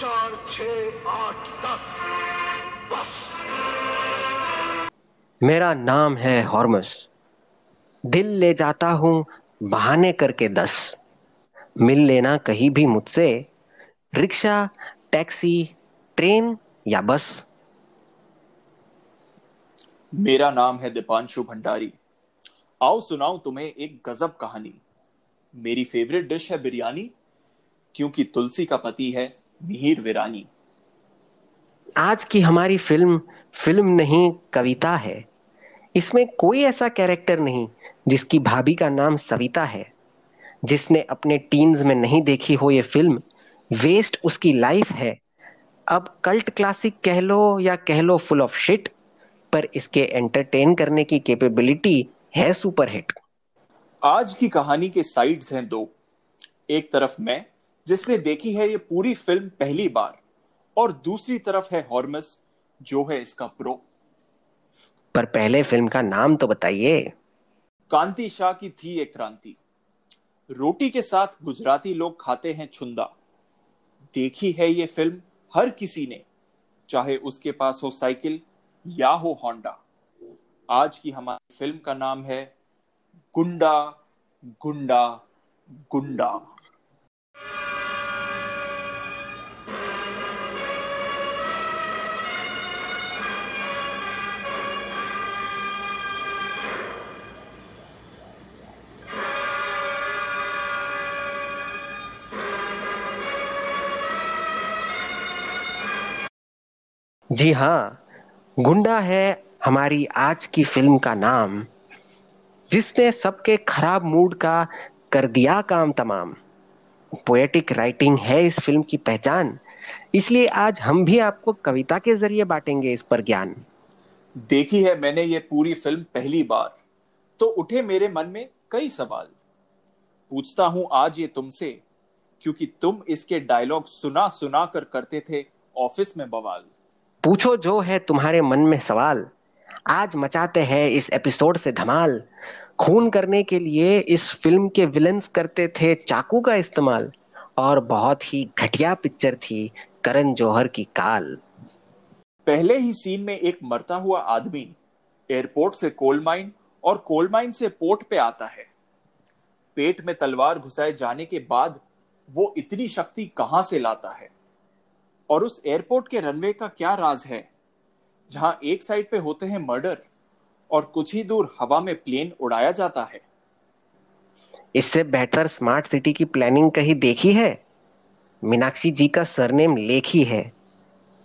चार छ आठ दस। बस। मेरा नाम है हॉर्मस। दिल ले जाता हूँ बहाने करके दस। मिल लेना कहीं भी मुझसे। रिक्शा टैक्सी ट्रेन या बस। मेरा नाम है दीपांशु भंडारी। आओ सुनाऊं तुम्हें एक गजब कहानी। मेरी फेवरेट डिश है बिरयानी क्योंकि तुलसी का पति है। मिहिर विरानी। आज की हमारी फ़िल्म फ़िल्म नहीं कविता है। इसमें कोई ऐसा कैरेक्टर नहीं जिसकी भाभी का नाम सविता है। जिसने अपने टीन्स में नहीं देखी हो ये फ़िल्म वेस्ट उसकी लाइफ है। अब कल्ट क्लासिक कह लो या कह लो फुल ऑफ़ शिट पर इसके एंटरटेन करने की कैपेबिलिटी है सुपरहिट आज की कहानी के साइड्स हैं दो। एक तरफ़ मैं जिसने देखी है ये पूरी फ़िल्म पहली बार और दूसरी तरफ़ है हॉर्मस जो है इसका प्रो। पर पहले फ़िल्म का नाम तो बताइए। कांति शाह की थी एक क्रांति। रोटी के साथ गुजराती लोग खाते हैं छुंदा। देखी है ये फ़िल्म हर किसी ने चाहे उसके पास हो साइकिल या हो होंडा। आज की हमारी फ़िल्म का नाम है गुंडा गुंडा गुंडा। जी हाँ गुंडा है हमारी आज की फ़िल्म का नाम, जिसने सबके खराब मूड का कर दिया काम तमाम। पोएटिक राइटिंग है इस फ़िल्म की पहचान, इसलिए आज हम भी आपको कविता के ज़रिए बांटेंगे इस पर ज्ञान। देखी है मैंने ये पूरी फ़िल्म पहली बार तो उठे मेरे मन में कई सवाल। पूछता हूँ आज ये तुमसे, क्योंकि तुम इसके डायलॉग सुना सुना कर करते थे ऑफ़िस में बवाल। पूछो जो है तुम्हारे मन में सवाल। आज मचाते हैं इस एपिसोड से धमाल। खून करने के लिए इस फ़िल्म के विलन्स करते थे चाकू का इस्तेमाल, और बहुत ही घटिया पिक्चर थी करण जौहर की काल। पहले ही सीन में एक मरता हुआ आदमी एयरपोर्ट से कोल माइन और कोल माइन से पोर्ट पे आता है। पेट में तलवार घुसाए जाने के बाद वो इतनी शक्ति कहाँ से लाता है? और उस एयरपोर्ट के रनवे का क्या राज है? जहाँ एक साइड पे होते हैं मर्डर और कुछ ही दूर हवा में प्लेन उड़ाया जाता है। इससे बेटर स्मार्ट सिटी की प्लानिंग कहीं देखी है? मीनाक्षी जी का सरनेम लेखी है।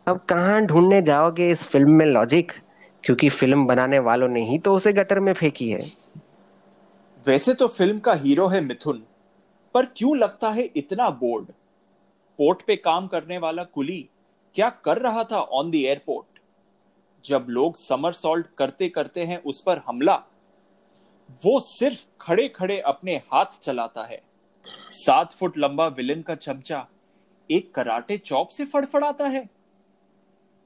अब कहाँ ढूँढने जाओगे इस फ़िल्म में लॉजिक? क्योंकि फ़िल्म बनाने वालों ने ही तो उसे गटर में फेंकी है। वैसे तो फ़िल्म का हीरो है मिथुन पर क्यों लगता है इतना बोर्ड? पोर्ट पे काम करने वाला कुली क्या कर रहा था ऑन द एयरपोर्ट जब लोग समर सॉल्ट करते करते हैं उस पर हमला, वो सिर्फ़ खड़े खड़े अपने हाथ चलाता है। सात फुट लंबा विलन का चमचा एक कराटे चौप से फड़फड़ाता है।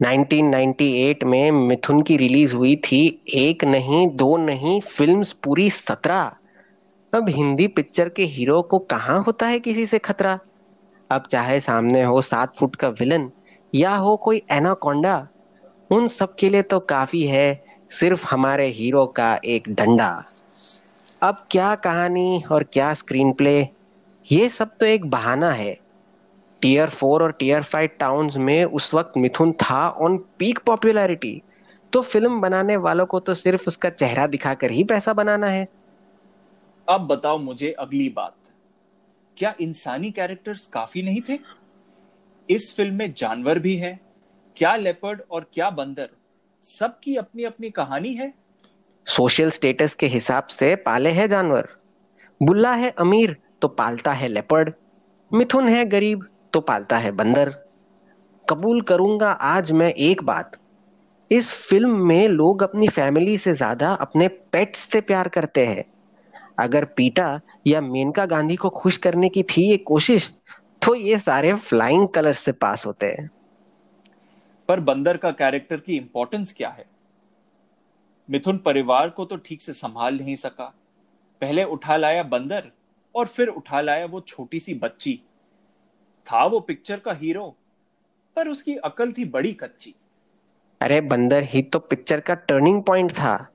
1998 में मिथुन की रिलीज़ हुई थी एक नहीं, दो नहीं, फिल्म्स पूरी सत्रह। अब हिंदी पिक्चर के हीरो को कहाँ होता है किसी से खतरा? अब चाहे सामने हो सात फुट का विलन या हो कोई एनाकोंडा उन सब के लिए तो काफ़ी है सिर्फ़ हमारे हीरो का एक डंडा। अब क्या कहानी और क्या स्क्रीन प्ले ये सब तो एक बहाना है। टीयर फोर और टीयर फाइव टाउन्स में उस वक्त मिथुन था ऑन पीक पॉपुलैरिटी तो फ़िल्म बनाने वालों को तो सिर्फ़ उसका चेहरा दिखाकर ही पैसा बनाना है। अब बताओ मुझे अगली बात। क्या इंसानी कैरेक्टर्स काफ़ी नहीं थे? इस फ़िल्म में जानवर भी है। क्या लेपर्ड और क्या बंदर सबकी अपनी अपनी कहानी है? सोशल स्टेटस के हिसाब से पाले हैं जानवर। बुल्ला है अमीर तो पालता है लेपर्ड मिथुन है गरीब तो पालता है बंदर। कबूल करूँगा आज मैं एक बात। इस फ़िल्म में लोग अपनी फैमिली से ज़्यादा अपने पेट्स से प्यार करते हैं। अगर पीटा या मेनका गांधी को खुश करने की थी ये कोशिश तो ये सारे फ्लाइंग कलर से पास होते हैं। पर बंदर का कैरेक्टर की इंपॉर्टेंस क्या है? मिथुन परिवार को तो ठीक से संभाल नहीं सका। पहले उठा लाया बंदर और फिर उठा लाया वो छोटी सी बच्ची। था वो पिक्चर का हीरो पर उसकी अकल थी बड़ी कच्ची। अरे बंदर ही तो पिक्चर का टर्निंग पॉइंट था।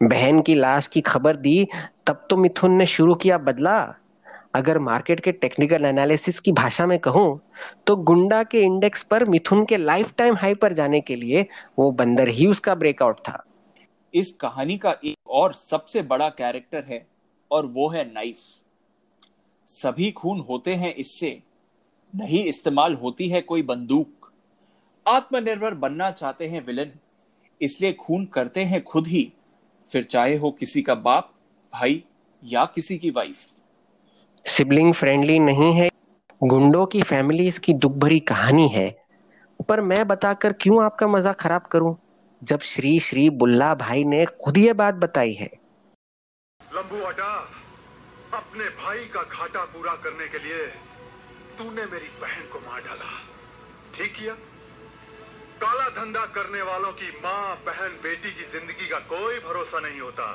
बहन की लाश की खबर दी, तब तो मिथुन ने शुरू किया बदला। अगर मार्केट के टेक्निकल एनालिसिस की भाषा में कहूँ तो गुंडा के इंडेक्स पर मिथुन के लाइफ टाइम हाई पर जाने के लिए वो बंदर ही उसका ब्रेकआउट था। इस कहानी का एक और सबसे बड़ा कैरेक्टर है, और वो है नाइफ। सभी खून होते हैं इससे, नहीं इस्तेमाल होती है कोई बंदूक। आत्मनिर्भर बनना चाहते हैं विलन, इसलिए खून करते हैं खुद ही। फिर चाहे हो किसी का बाप भाई या किसी की वाइफ सिबलिंग फ्रेंडली नहीं है। गुंडों की फैमिली इसकी दुख भरी कहानी है। पर मैं बताकर क्यों आपका मज़ा खराब करूँ जब श्री श्री बुल्ला भाई ने खुद ये बात बताई है। लंबू अटा अपने भाई का घाटा पूरा करने के लिए तूने मेरी बहन को मार डाला। ठीक किया? काला धंधा करने वालों की माँ बहन बेटी की ज़िंदगी का कोई भरोसा नहीं होता।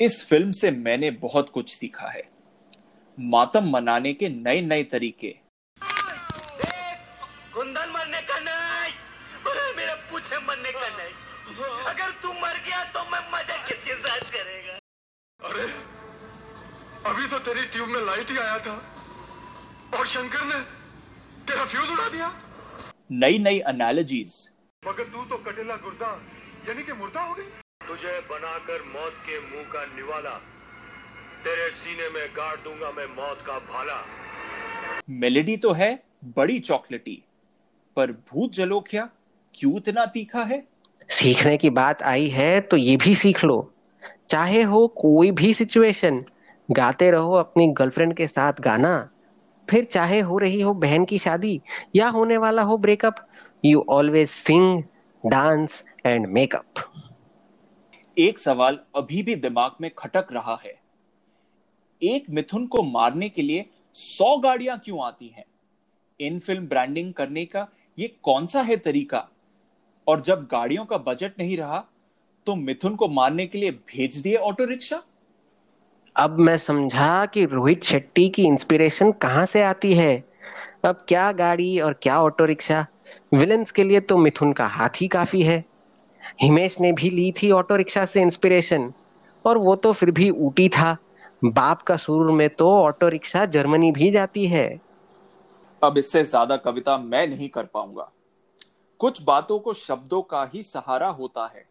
इस फ़िल्म से मैंने बहुत कुछ सीखा है। मातम मनाने के नए नए तरीके। कुंदन मरने का नहीं मेरे पूछे मरने का नहीं। अगर तू मर गया तो मैं मज़ा किसके साथ करेगा? अरे अभी तो तेरी ट्यूब में लाइट ही आया था। और शंकर ने तेरा फ्यूज उड़ा दिया। नई नई एनालॉजीज मगर तू तो कटेला गुर्दा यानी कि मुर्दा हो गई। तुझे बनाकर मौत के मुँह का निवाला तेरे सीने में गाड़ दूँगा मैं मौत का भाला। मेलेडी तो है बड़ी चॉकलेटी पर भूत जलोख्या क्यों? इतना तीखा है? सीखने की बात आई है तो ये भी सीख लो। चाहे हो कोई भी सिचुएशन गाते रहो अपनी गर्लफ्रेंड के साथ गाना। फिर चाहे हो रही हो बहन की शादी या होने वाला हो breakup you always sing dance and makeup एक सवाल अभी भी दिमाग में खटक रहा है। एक मिथुन को मारने के लिए सौ गाड़ियाँ क्यों आती हैं? इन फ़िल्म ब्रांडिंग करने का ये कौन सा है तरीका? और जब गाड़ियों का बजट नहीं रहा तो मिथुन को मारने के लिए भेज दिए ऑटो रिक्शा अब मैं समझा कि रोहित शेट्टी की इंस्पिरेशन कहाँ से आती है। अब क्या गाड़ी और क्या ऑटो रिक्शा विलन्स के लिए तो मिथुन का हाथ ही काफ़ी है। हिमेश ने भी ली थी ऑटो रिक्शा से इंस्पिरेशन और वो तो फिर भी ऊटी था। बाप का सुर में तो ऑटो रिक्शा जर्मनी भी जाती है। अब इससे ज़्यादा कविता मैं नहीं कर पाऊँगा। कुछ बातों को शब्दों का ही सहारा होता है।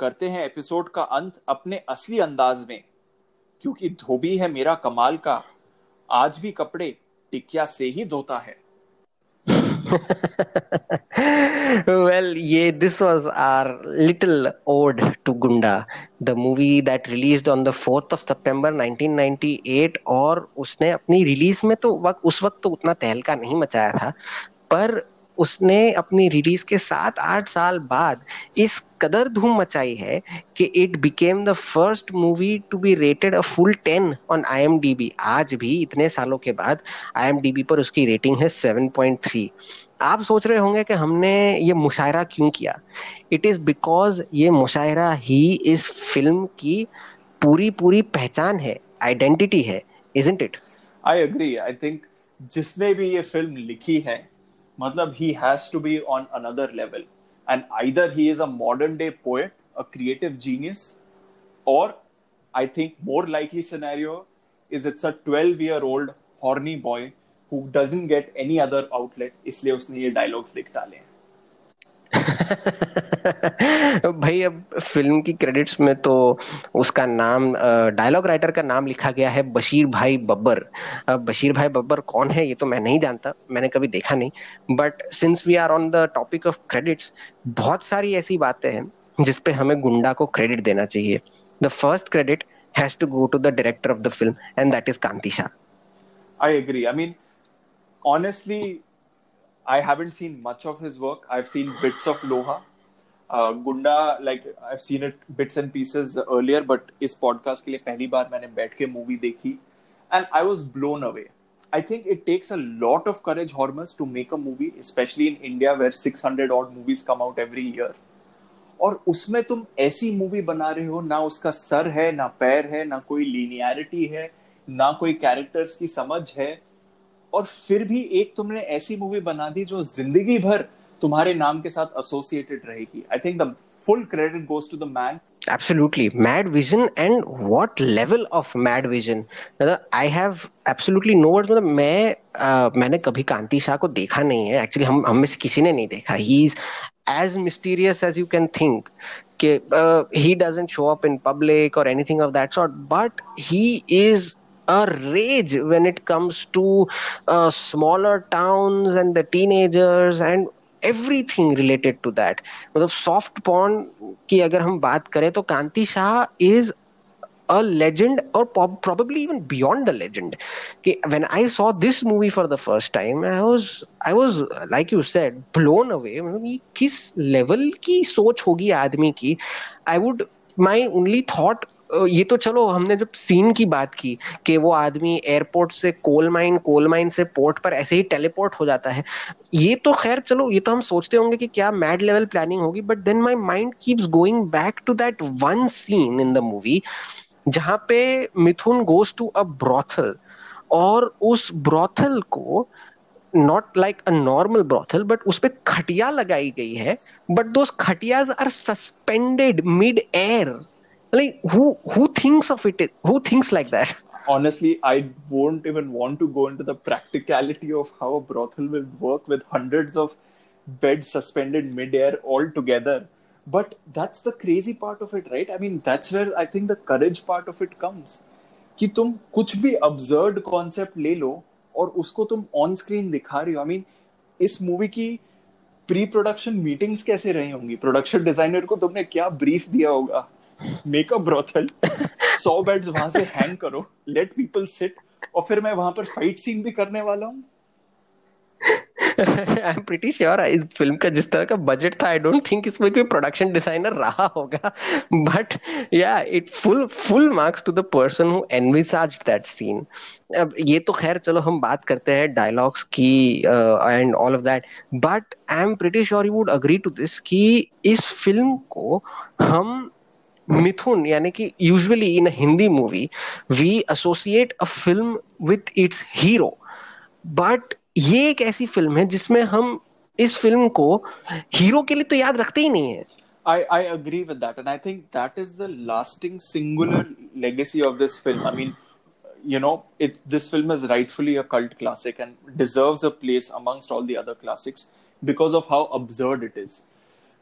करते हैं एपिसोड का अंत अपने असली अंदाज में। क्योंकि धोबी है मेरा कमाल का आज भी कपड़े टिकिया से ही धोता है well, yeah, this was our little ode to Gunda, the movie that released on the 4th of September 1998 और उसने अपनी रिलीज़ में तो वक्त उस वक्त तो उतना तहलका नहीं मचाया था पर उसने अपनी रिलीज़ के सात, आठ साल बाद इस कदर धूम मचाई है कि it became the first movie to be rated a full ten on IMDb आज भी, इतने सालों के बाद आईएमडीबी पर उसकी रेटिंग है 7.3 आप सोच रहे होंगे कि हमने ये मुशायरा क्यों किया? इट इज़ बिकॉज़ ये मुशायरा ही इस फ़िल्म की पूरी पूरी पहचान है आइडेंटिटी है isn't it I agree I think जिसने भी ये फ़िल्म लिखी है मतलब he has to be on another level and either he is a modern day poet a creative genius or i think more likely scenario is it's a 12 year old horny boy who doesn't get any other outlet इसलिए उसने ये dialogues लिख डाले हैं भाई, अब film की credits में तो उसका नाम डायलॉग राइटर का नाम लिखा गया है बशीर भाई बब्बर। अब बशीर भाई बब्बर कौन है, ये तो मैं नहीं जानता, मैंने कभी देखा नहीं। But since we are on the topic of credits बहुत सारी ऐसी बातें हैं जिसपे हमें गुंडा को क्रेडिट देना चाहिए। The first credit has to go to the director of the film and that is Kanti Shah I agree I mean honestly I haven't seen much of his work. I've seen bits of Loha. Uh, Gunda, like I've seen it bits and pieces earlier, but इस podcast के लिए पहली बार मैंने बैठ के movie देखी, and I was blown away. I think it takes a lot of courage, Hormus, to make a movie, especially in India where 600 odd movies come out every year. और उसमें तुम ऐसी मूवी बना रहे हो ना उसका सर है ना पैर है ना कोई लीनियरिटी है ना कोई कैरेक्टर्स की समझ है और फिर भी एक तुमने ऐसी मूवी बना दी जो ज़िंदगी भर तुम्हारे नाम के साथ एसोसिएटेड रहेगी I think the full credit goes to the man absolutely mad vision and what level of mad vision मतलब I have absolutely no words मतलब मैं uh, मैंने कभी कांति शाह को देखा नहीं है एक्चुअली हम हम में से किसी ने नहीं देखा ही is as as you can think uh, he doesn't show up in public or anything of that sort but he is a rage when it comes to uh, smaller towns and the teenagers and everything related to that मतलब soft porn की अगर हम बात करें तो Kanti Shah is a legend or probably even beyond a legend when i saw this movie for the first time i was i was like you said blown away किस level की सोच होगी आदमी की I would my only thought ये तो चलो, हमने जब सीन की बात की कि वो आदमी एयरपोर्ट से कोल माइन कोल माइन से पोर्ट पर ऐसे ही टेलीपोर्ट हो जाता है, ये तो खैर चलो, ये तो हम सोचते होंगे कि क्या मैड लेवल प्लानिंग होगी but then my mind keeps going back to that one scene in the movie जहाँ पे मिथुन गोस टू अ ब्रॉथल और उस ब्रॉथल को not like a normal brothel but उस पर खटिया लगाई गई है but those खटियाज are suspended mid air like who who thinks of it who thinks like that honestly i won't even want to go into the practicality of how a brothel will work with hundreds of beds suspended midair all together but that's the crazy part of it right i mean that's where i think the courage part of it comes कि तुम कुछ भी absurd concept ले लो और उसको तुम on screen दिखा रही हो आई I मीन mean, इस मूवी की प्री प्रोडक्शन मीटिंग्स कैसे रही होंगी प्रोडक्शन डिज़ाइनर को तुमने क्या ब्रीफ दिया होगा मेक अ ब्रोथल सौ बेड्स वहाँ से हैंग करो लेट पीपल सिट और फिर मैं वहाँ पर फाइट सीन भी करने वाला हूँ। आई एम प्रीटी श्योर इस फ़िल्म का जिस तरह का बजट था आई डोंट थिंक इसमें कोई प्रोडक्शन डिज़ाइनर रहा होगा। बट या it full full marks to the person who envisaged that scene अब ये तो खैर, चलो हम बात करते हैं डायलॉग्स की and all of that but I am pretty sure you would agree to this कि इस फ़िल्म को हम मिथुन यानी कि usually in Hindi movie we associate a film with its hero but ये एक ऐसी फ़िल्म है जिसमें हम इस फ़िल्म को हीरो के लिए तो याद रखते ही नहीं है I, I agree with that. And I think that is the lasting singular legacy of this film. I mean, you know, it, this film is rightfully a cult classic and deserves a place amongst all the other classics because of how absurd it is.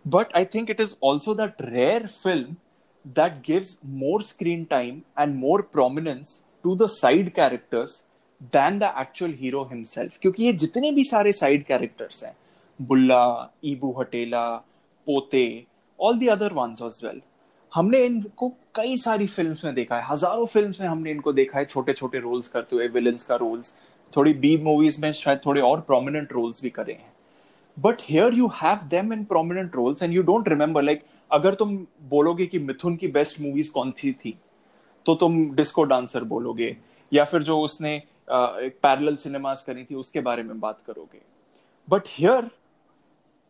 But I think it is also that rare film that gives more screen time and more prominence to the side characters than the actual hero himself. क्योंकि ये जितने भी सारे side characters हैं Bulla Ibu Hatela Pote all the other ones as well हमने इनको कई सारी फिल्म्स में देखा है हज़ारों फिल्म्स में हमने इनको देखा है छोटे छोटे रोल्स करते हुए विलन्स का रोल्स थोड़ी बी मूवीज़ में शायद थोड़े और प्रोमिनेंट रोल्स भी करे हैं but here you have them in prominent roles and you don't remember like अगर तुम बोलोगे कि मिथुन की बेस्ट मूवीज़ कौन सी थी, तो तुम डिस्को डांसर बोलोगे या फिर जो उसने पैरल सिनेमाज करी थी उसके बारे में बात करोगे। But here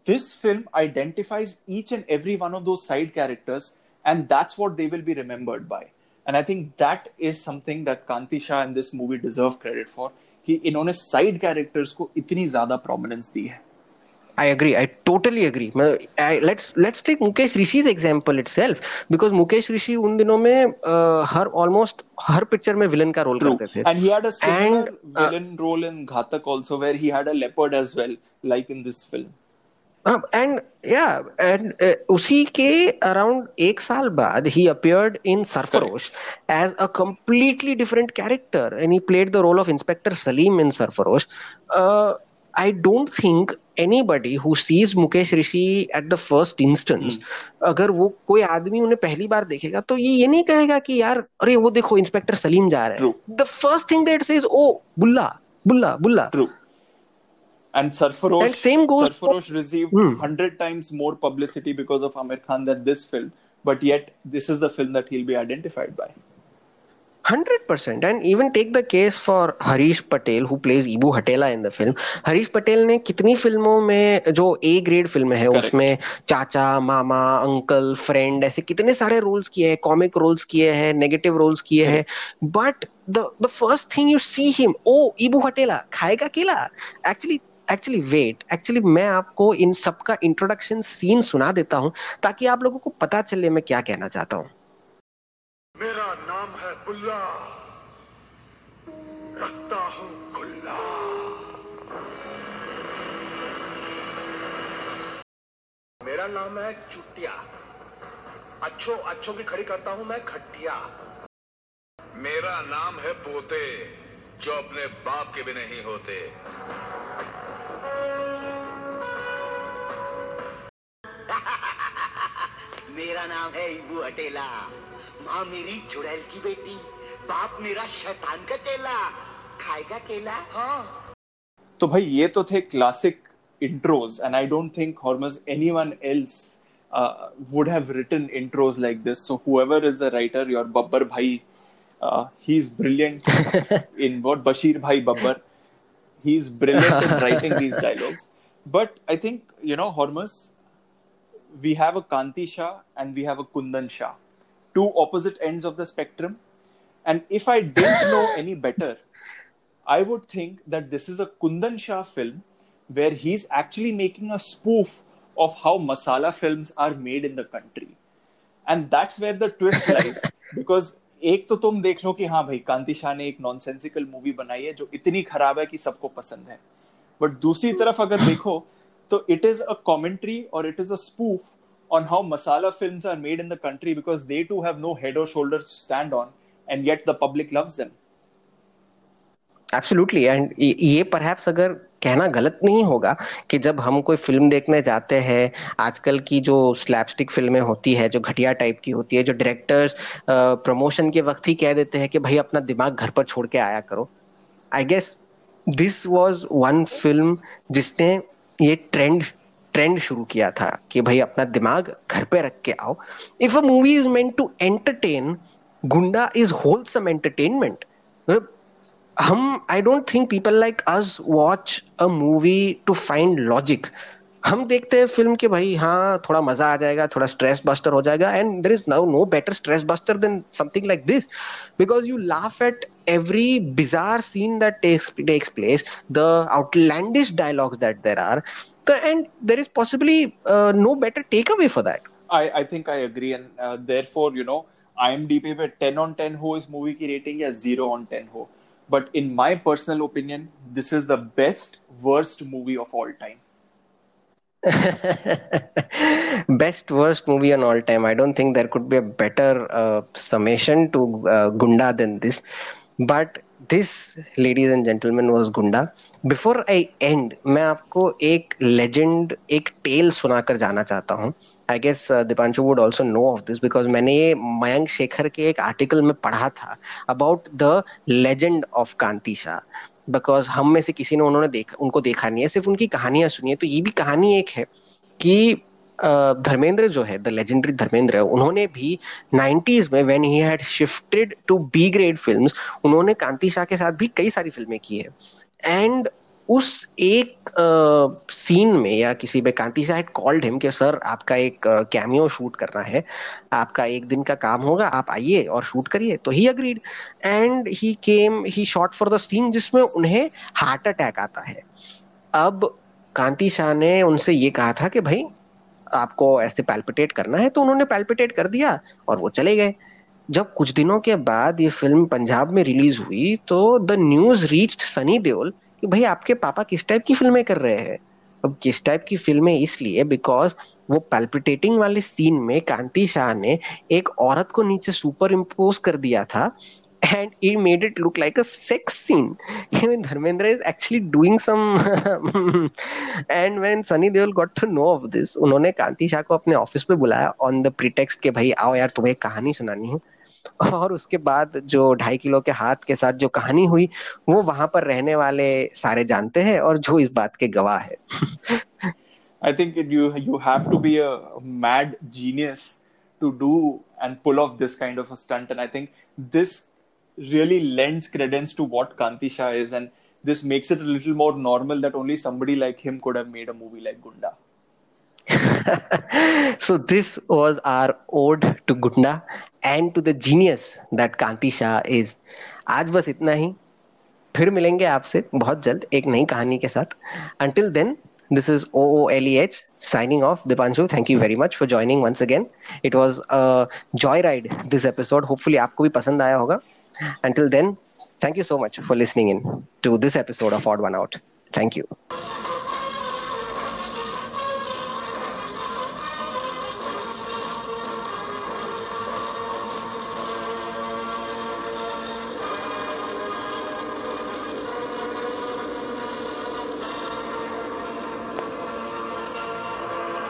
this film identifies each and every one of those side characters and that's what they will be remembered by and I think that is something that Kanti Shah in this movie deserve credit for कि इन्होंने side characters को इतनी ज़्यादा prominence दी है। I agree. I totally agree. I, let's let's take Mukesh Rishi's example itself because Mukesh Rishi उन दिनों में uh, हर almost हर picture में विलन का रोल करते थे. And he had a similar and, uh, villain role in Ghatak also where he had a leopard as well, like in this film. Uh, and yeah, and uh, उसी के around एक साल बाद he appeared in Sarfarosh as a completely different character, and he played the role of Inspector Salim in Sarfarosh. Uh, I don't think anybody who sees Mukesh Rishi at the first instance अगर वो कोई आदमी उन्हें पहली बार देखेगा तो ये ये नहीं कहेगा कि यार अरे वो देखो इंस्पेक्टर सलीम जा रहा है the first thing that says oh Bulla Bulla Bulla True. And Sarfarosh, and same goes Sarfarosh received hmm. 100 times more publicity because of Amir Khan than this film. But yet, this is the film that he'll be identified by. Hundred percent, and even take the case for Harish Patel, who plays Ibu Hatela in the film. Harish Patel ने कितनी फ़िल्मों में जो A grade film है Correct. उसमें चाचा मामा uncle friend ऐसे कितने सारे रोल्स किए हैं कॉमिक रोल्स किए हैं नेगेटिव रोल्स किए हैं. But the the first thing you see him oh Ibu Hatela खाएगा केला? एक्चुअली एक्चुअली वेट एक्चुअली मैं आपको इन सबका इंट्रोडक्शन सीन सुना देता हूँ ताकि आप लोगों को पता चले मैं क्या कहना चाहता हूँ। नाम है चुटिया। अच्छो अच्छो की खड़ी करता हूँ मैं खटिया। मेरा नाम है पोते जो अपने बाप के भी नहीं होते। मेरा नाम है इबू अटेला माँ मेरी चुड़ैल की बेटी बाप मेरा शैतान का चेला। खाएगा केला? हाँ। तो भाई ये तो थे classic intros and i don't think hormuz anyone else uh, would have written intros like this. So whoever is the writer your babbar bhai uh, he's brilliant in what? Bashir bhai babbar. He's brilliant in writing these dialogues. But i think you know hormuz we have a kanti shah and we have a kundan shah. Two opposite ends of the spectrum. And if i didn't know any better I would think that this is a Kundan Shah film where he's actually making a spoof of how masala films are made in the country. And that's where the twist lies. Because एक तो तुम देख लो कि हाँ भाई कांति शाह ने एक nonsensical movie बनाई है जो इतनी खराब है कि सबको पसंद है बट दूसरी तरफ अगर देखो तो इट इज अ कॉमेंट्री और it is a spoof on how masala films are made in the country because they too have no head or shoulders to stand on and yet the public loves them absolutely and ये perhaps अगर कहना गलत नहीं होगा कि जब हम कोई फ़िल्म देखने जाते हैं, आजकल की जो स्लैपस्टिक फ़िल्में होती है, जो घटिया टाइप की होती है, जो डायरेक्टर्स प्रमोशन के वक्त ही कह देते हैं कि भाई अपना दिमाग घर पर छोड़ के आया करो। I guess this was one film जिसने ये ट्रेंड ट्रेंड शुरू किया था कि भाई अपना दिमाग घर पे रख के आओ। If a movie is meant to entertain Gunda is wholesome entertainment हम I don't think people like us watch a movie to find logic हम देखते हैं फिल्म के भाई हाँ थोड़ा मजा आ जाएगा थोड़ा स्ट्रेस बस्टर हो जाएगा and there is no no better stress buster than something like this because you laugh at every bizarre scene that takes takes place the outlandish dialogues that there are the, and there is possibly uh, no better takeaway for that I, I think I agree, and uh, therefore, you know, IMDb पे 10 on 10 हो इस मूवी की rating या 0 on 10 हो but in my personal opinion this is the best worst movie of all time. Best worst movie on all time. I don't think there could be a better uh, summation to uh, gunda than this. But this, ladies and gentlemen, was gunda. Before i end, मैं आपको एक legend, एक tale सुनाकर जाना चाहता हूँ. I guess Deepanshu would also know of this because मैंने ये मयंक शेखर के एक आर्टिकल में पढ़ा था about the legend of Kanti Shah because हम में से किसी ने उन्होंने देखा, उनको देखा नहीं है, सिर्फ़ उनकी कहानियाँ सुनी है तो ये भी कहानी एक है कि धर्मेंद्र जो है द लेजेंडरी धर्मेंद्र उन्होंने भी 90s में when he had shifted to B grade films उन्होंने कांति शाह के साथ भी कई सारी फ़िल्में की है। एंड उस एक सीन uh, में या किसी में कांति शाह कॉल्ड हिम कि सर आपका एक कैमियो uh, शूट करना है। आपका एक दिन का काम होगा आप आइए और शूट करिए। तो he agreed and he came he shot for the scene जिसमें उन्हें हार्ट अटैक आता है। अब कांति शाह ने उनसे ये कहा था कि भाई आपको ऐसे पैल्पिटेट करना है तो उन्होंने पैल्पिटेट कर दिया और वो चले गए। जब कुछ दिनों के बाद ये फ़िल्म पंजाब में रिलीज़ हुई तो the news reached Sunny Deol कि भाई आपके पापा किस टाइप की फ़िल्में कर रहे हैं? अब किस टाइप की फ़िल्में इसलिए बिकॉज़ वो पैल्पिटेटिंग वाले सीन में कांति शाह ने एक औरत को नीचे सुपर इम्पोज कर दिया था and he made it look like a sex scene. Even Dharmendra is actually doing some. and when Sunny Deol got to know of this, उन्होंने कांति शाह को अपने ऑफ़िस पे बुलाया ऑन द प्रीटेक्स्ट के भाई आओ यार तुम्हें कहानी सुनानी है और उसके बाद जो ढाई किलो के हाथ के साथ जो कहानी हुई वो वहाँ पर रहने वाले सारे जानते हैं और जो इस बात के गवाह है think it, you you have to be a mad genius to do and pull off this kind of a stunt, and I think this really lends credence to what Kanti Shah is, and this makes it a little more normal that only somebody like him could have made a movie like Gunda. so this was our ode to Gunda and to the genius that Kanti Shah is. आज बस इतना ही फिर मिलेंगे आपसे बहुत जल्द एक नई कहानी के साथ until then this is OOLEH signing off. Dipanshu, thank you very much for joining once again. It was a joyride this episode. Hopefully आपको भी पसंद आया होगा. Until then, thank you so much for listening in to this episode of Odd One Out. Thank you.